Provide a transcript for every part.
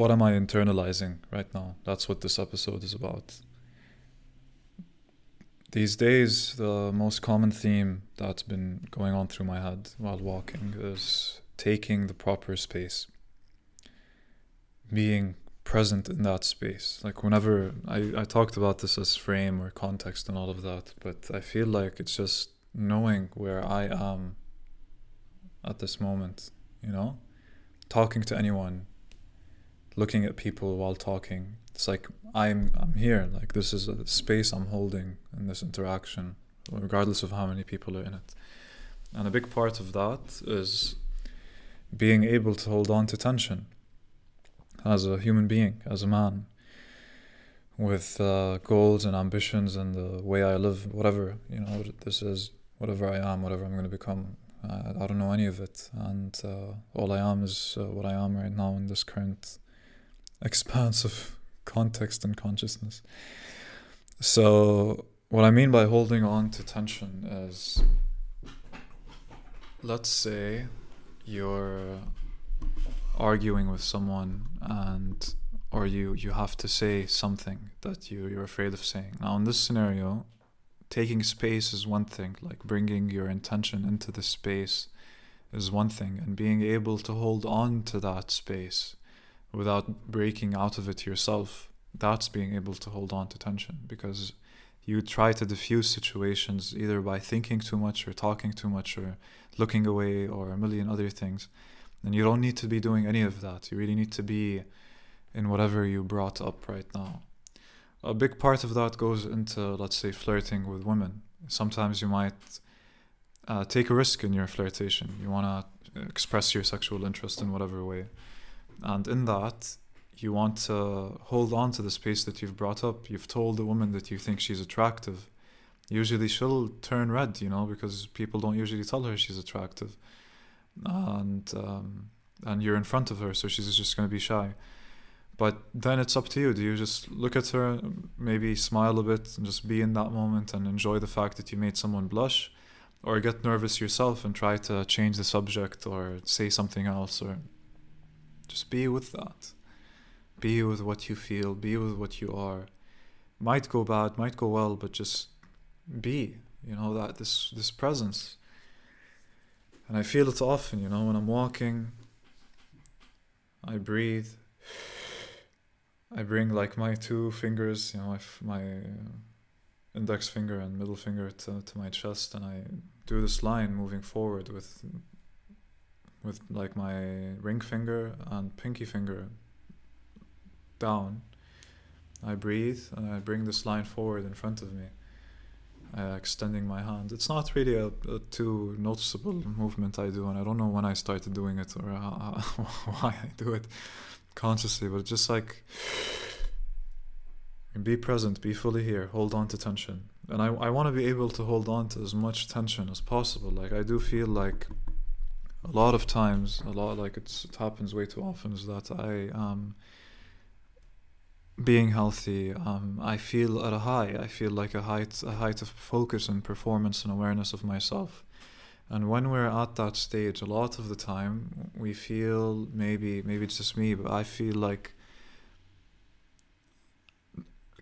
what am I internalizing right now? That's what this episode is about. These days, the most common theme that's been going on through my head while walking is taking the proper space, being present in that space. Like, whenever I, I talked about this as frame or context and all of that, but I feel like it's just knowing where I am at this moment, you know? Talking to anyone, looking at people while talking. It's like I'm I'm here. Like this is a space I'm holding in this interaction, regardless of how many people are in it. And a big part of that is being able to hold on to tension as a human being, as a man, with uh, goals and ambitions and the way I live, whatever you know this is, whatever I am, whatever I'm going to become. I, I don't know any of it, and uh, all I am is uh, what I am right now in this current expanse of context and consciousness. So, what I mean by holding on to tension is let's say you're arguing with someone and or you you have to say something that you you're afraid of saying now in this scenario taking space is one thing like bringing your intention into the space is one thing and being able to hold on to that space without breaking out of it yourself, that's being able to hold on to tension because you try to diffuse situations either by thinking too much or talking too much or looking away or a million other things. And you don't need to be doing any of that. You really need to be in whatever you brought up right now. A big part of that goes into, let's say, flirting with women. Sometimes you might uh, take a risk in your flirtation. You want to express your sexual interest in whatever way. And in that, you want to hold on to the space that you've brought up. You've told the woman that you think she's attractive. Usually she'll turn red, you know, because people don't usually tell her she's attractive. And um, and you're in front of her, so she's just going to be shy. But then it's up to you. Do you just look at her, maybe smile a bit, and just be in that moment and enjoy the fact that you made someone blush? Or get nervous yourself and try to change the subject or say something else or just be with that. Be with what you feel, be with what you are. Might go bad, might go well, but just be, you know, that this this presence. And I feel it often, you know, when I'm walking, I breathe. I bring like my two fingers, you know, my, my uh, index finger and middle finger to, to my chest, and I do this line moving forward with with like my ring finger and pinky finger down. I breathe and I bring this line forward in front of me, uh, extending my hand. It's not really a, a, too noticeable movement I do, and I don't know when I started doing it or how, why I do it consciously, but just like be present, be fully here, hold on to tension. And I, I want to be able to hold on to as much tension as possible. Like, I do feel like a lot of times, a lot like it happens way too often, is that I um being healthy, um, I feel at a high. I feel like a height, a height of focus and performance and awareness of myself. And when we're at that stage, a lot of the time we feel maybe maybe it's just me, but I feel like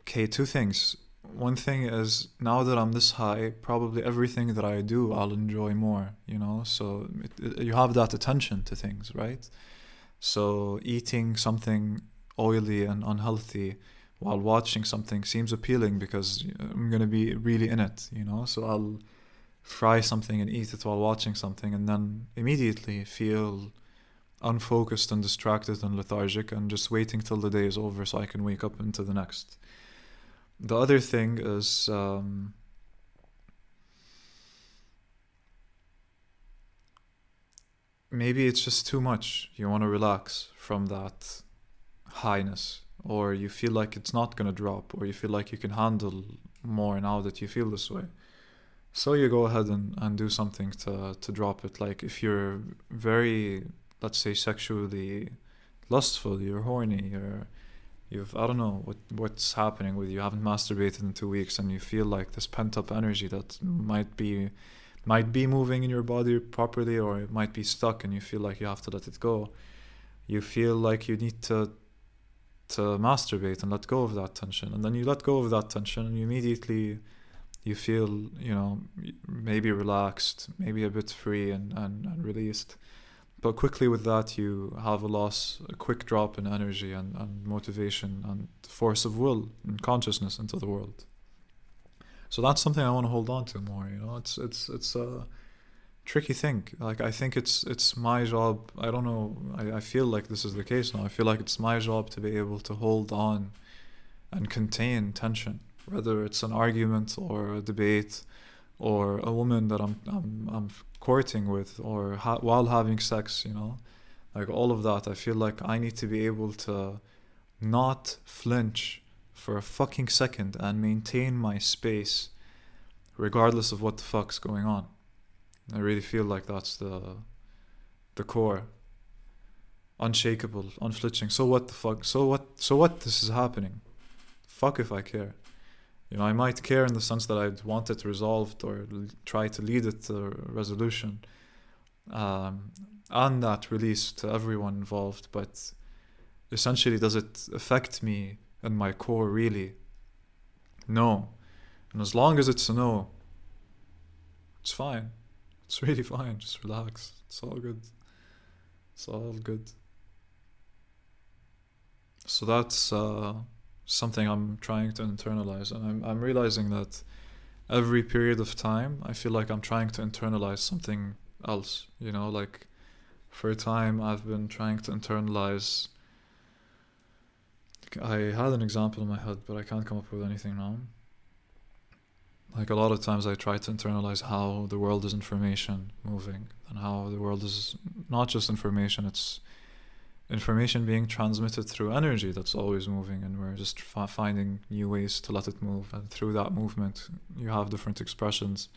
okay, two things one thing is now that I'm this high, probably everything that I do, I'll enjoy more, you know? So it, it, you have that attention to things, right? So eating something oily and unhealthy while watching something seems appealing because I'm going to be really in it, you know? So I'll fry something and eat it while watching something and then immediately feel unfocused and distracted and lethargic and just waiting till the day is over so I can wake up into the next the other thing is um, maybe it's just too much. You want to relax from that highness, or you feel like it's not going to drop, or you feel like you can handle more now that you feel this way. So you go ahead and, and do something to, to drop it. Like if you're very, let's say, sexually lustful, you're horny, you're you've I don't know what what's happening with you. you haven't masturbated in two weeks and you feel like this pent up energy that might be might be moving in your body properly or it might be stuck and you feel like you have to let it go. You feel like you need to to masturbate and let go of that tension. And then you let go of that tension and you immediately you feel you know maybe relaxed maybe a bit free and, and, and released but quickly with that you have a loss a quick drop in energy and, and motivation and force of will and consciousness into the world. So that's something i want to hold on to more you know? It's it's it's a tricky thing. Like i think it's it's my job i don't know I, I feel like this is the case now. I feel like it's my job to be able to hold on and contain tension whether it's an argument or a debate or a woman that i'm i'm, I'm courting with or ha- while having sex you know like all of that i feel like i need to be able to not flinch for a fucking second and maintain my space regardless of what the fuck's going on I really feel like that's the the core. Unshakable, unflinching. So what the fuck? So what? So what? This is happening. Fuck if I care. You know, I might care in the sense that I'd want it resolved or l- try to lead it to resolution, um, and that release to everyone involved. But essentially, does it affect me and my core really? No. And as long as it's a no, it's fine. It's really fine. Just relax. It's all good. It's all good. So that's uh, something I'm trying to internalize, and I'm I'm realizing that every period of time, I feel like I'm trying to internalize something else. You know, like for a time, I've been trying to internalize. I had an example in my head, but I can't come up with anything now like a lot of times I try to internalize how the world is information moving and how the world is not just information, it's information being transmitted through energy that's always moving and we're just finding new ways to let it move and through that movement you have different expressions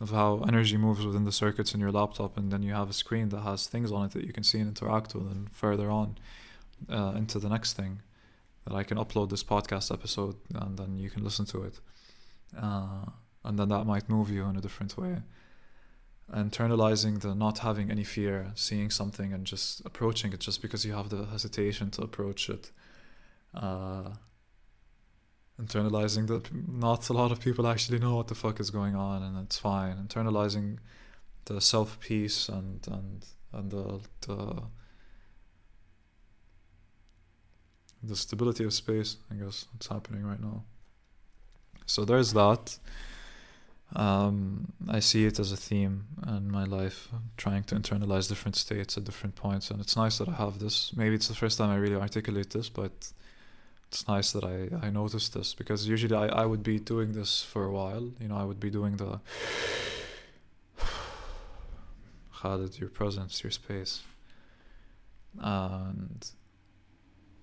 of how energy moves within the circuits in your laptop and then you have a screen that has things on it that you can see and interact with and further on uh, into the next thing. That I can upload this podcast episode and then you can listen to it. Uh, and then that might move you in a different way internalizing the not having any fear seeing something and just approaching it just because you have the hesitation to approach it. Uh, internalizing that not a lot of people actually know what the fuck is going on and it's fine. Internalizing the self peace and and and the the the stability of space i guess it's happening right now. So there's that. Um, I see it as a theme in my life, trying to internalize different states at different points, and it's nice that I have this. Maybe it's the first time I really articulate this, but it's nice that I, I noticed this because usually I, I would be doing this for a while. You know, I would be doing the Khalid, your presence, your space, and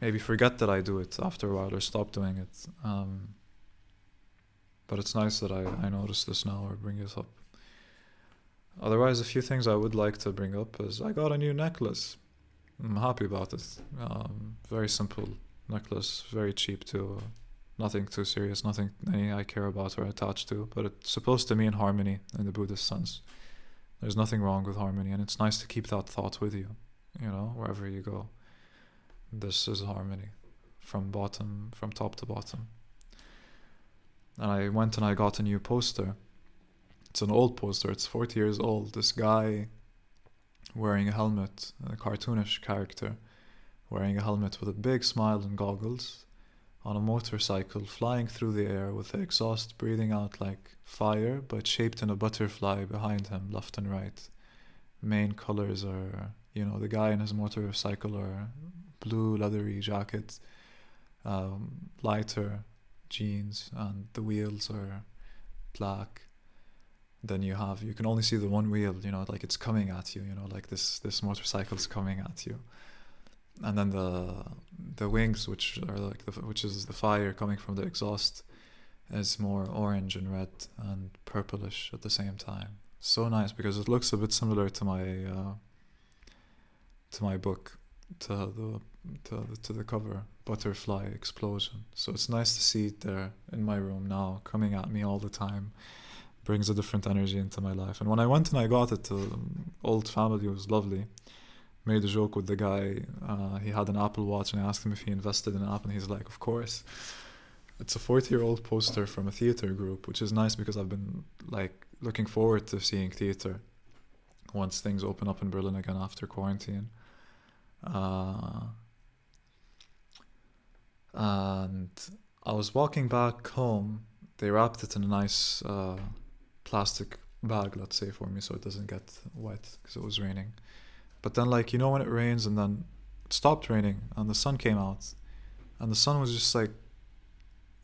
maybe forget that I do it after a while or stop doing it. Um, but it's nice that I, I noticed this now or bring it up. Otherwise, a few things I would like to bring up is I got a new necklace. I'm happy about it. Um, very simple necklace, very cheap too. Nothing too serious, nothing any I care about or attached to, but it's supposed to mean harmony in the Buddhist sense. There's nothing wrong with harmony, and it's nice to keep that thought with you, you know, wherever you go. This is harmony from bottom, from top to bottom and I went and I got a new poster. It's an old poster. It's 40 years old. This guy wearing a helmet, a cartoonish character, wearing a helmet with a big smile and goggles, on a motorcycle flying through the air with the exhaust breathing out like fire but shaped in a butterfly behind him, left and right. Main colors are, you know, the guy in his motorcycle are blue leathery jacket, um, lighter jeans and the wheels are black then you have you can only see the one wheel you know like it's coming at you you know like this this motorcycle's coming at you. And then the the wings which are like the which is the fire coming from the exhaust is more orange and red and purplish at the same time. So nice because it looks a bit similar to my uh, to my book to the to, to the cover butterfly explosion so it's nice to see it there in my room now coming at me all the time brings a different energy into my life and when i went and i got it to old family was lovely made a joke with the guy. Uh, he had an Apple Watch, and I asked him if he invested in an Apple, and he's like, "Of course." It's a 40-year-old poster from a theater group, which is nice because I've been like looking forward to seeing theater once things open up in Berlin again after quarantine. Uh, and I was walking back home. They wrapped it in a nice uh, plastic bag, let's say, for me, so it doesn't get wet because it was raining. But then, like you know, when it rains and then it stopped raining and the sun came out, and the sun was just like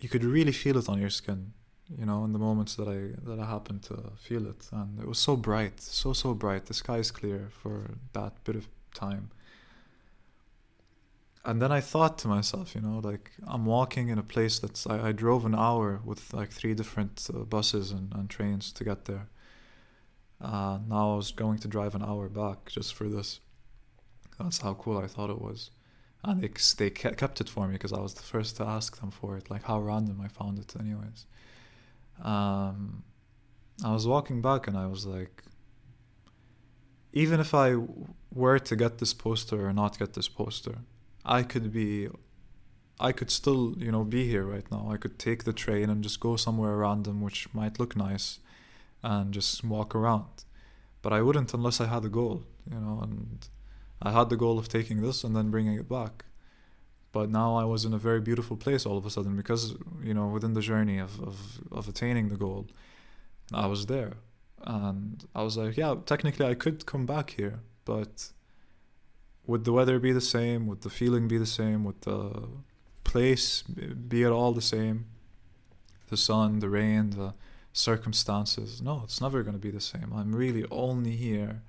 you could really feel it on your skin, you know, in the moments that I that I happened to feel it, and it was so bright, so so bright. The sky is clear for that bit of time and then I thought to myself, you know, like I'm walking in a place that's I, I drove an hour with like three different uh, buses and, and trains to get there. Uh, now I was going to drive an hour back just for this. That's how cool I thought it was, and they they kept it for me because I was the first to ask them for it. Like how random I found it, anyways. Um, I was walking back and I was like, even if I were to get this poster or not get this poster, I could be I could still, you know, be here right now. I could take the train and just go somewhere random which might look nice and just walk around. But I wouldn't unless I had a goal, you know, and I had the goal of taking this and then bringing it back. But now I was in a very beautiful place all of a sudden because, you know, within the journey of, of, of attaining the goal, I was there. And I was like, yeah, technically I could come back here, but would the weather be the same? Would the feeling be the same? Would the place be at all the same? The sun, the rain, the circumstances. No, it's never going to be the same. I'm really only here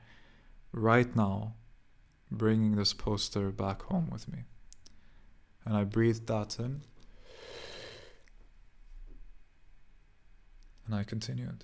right now bringing this poster back home with me. And I breathed that in. And I continued.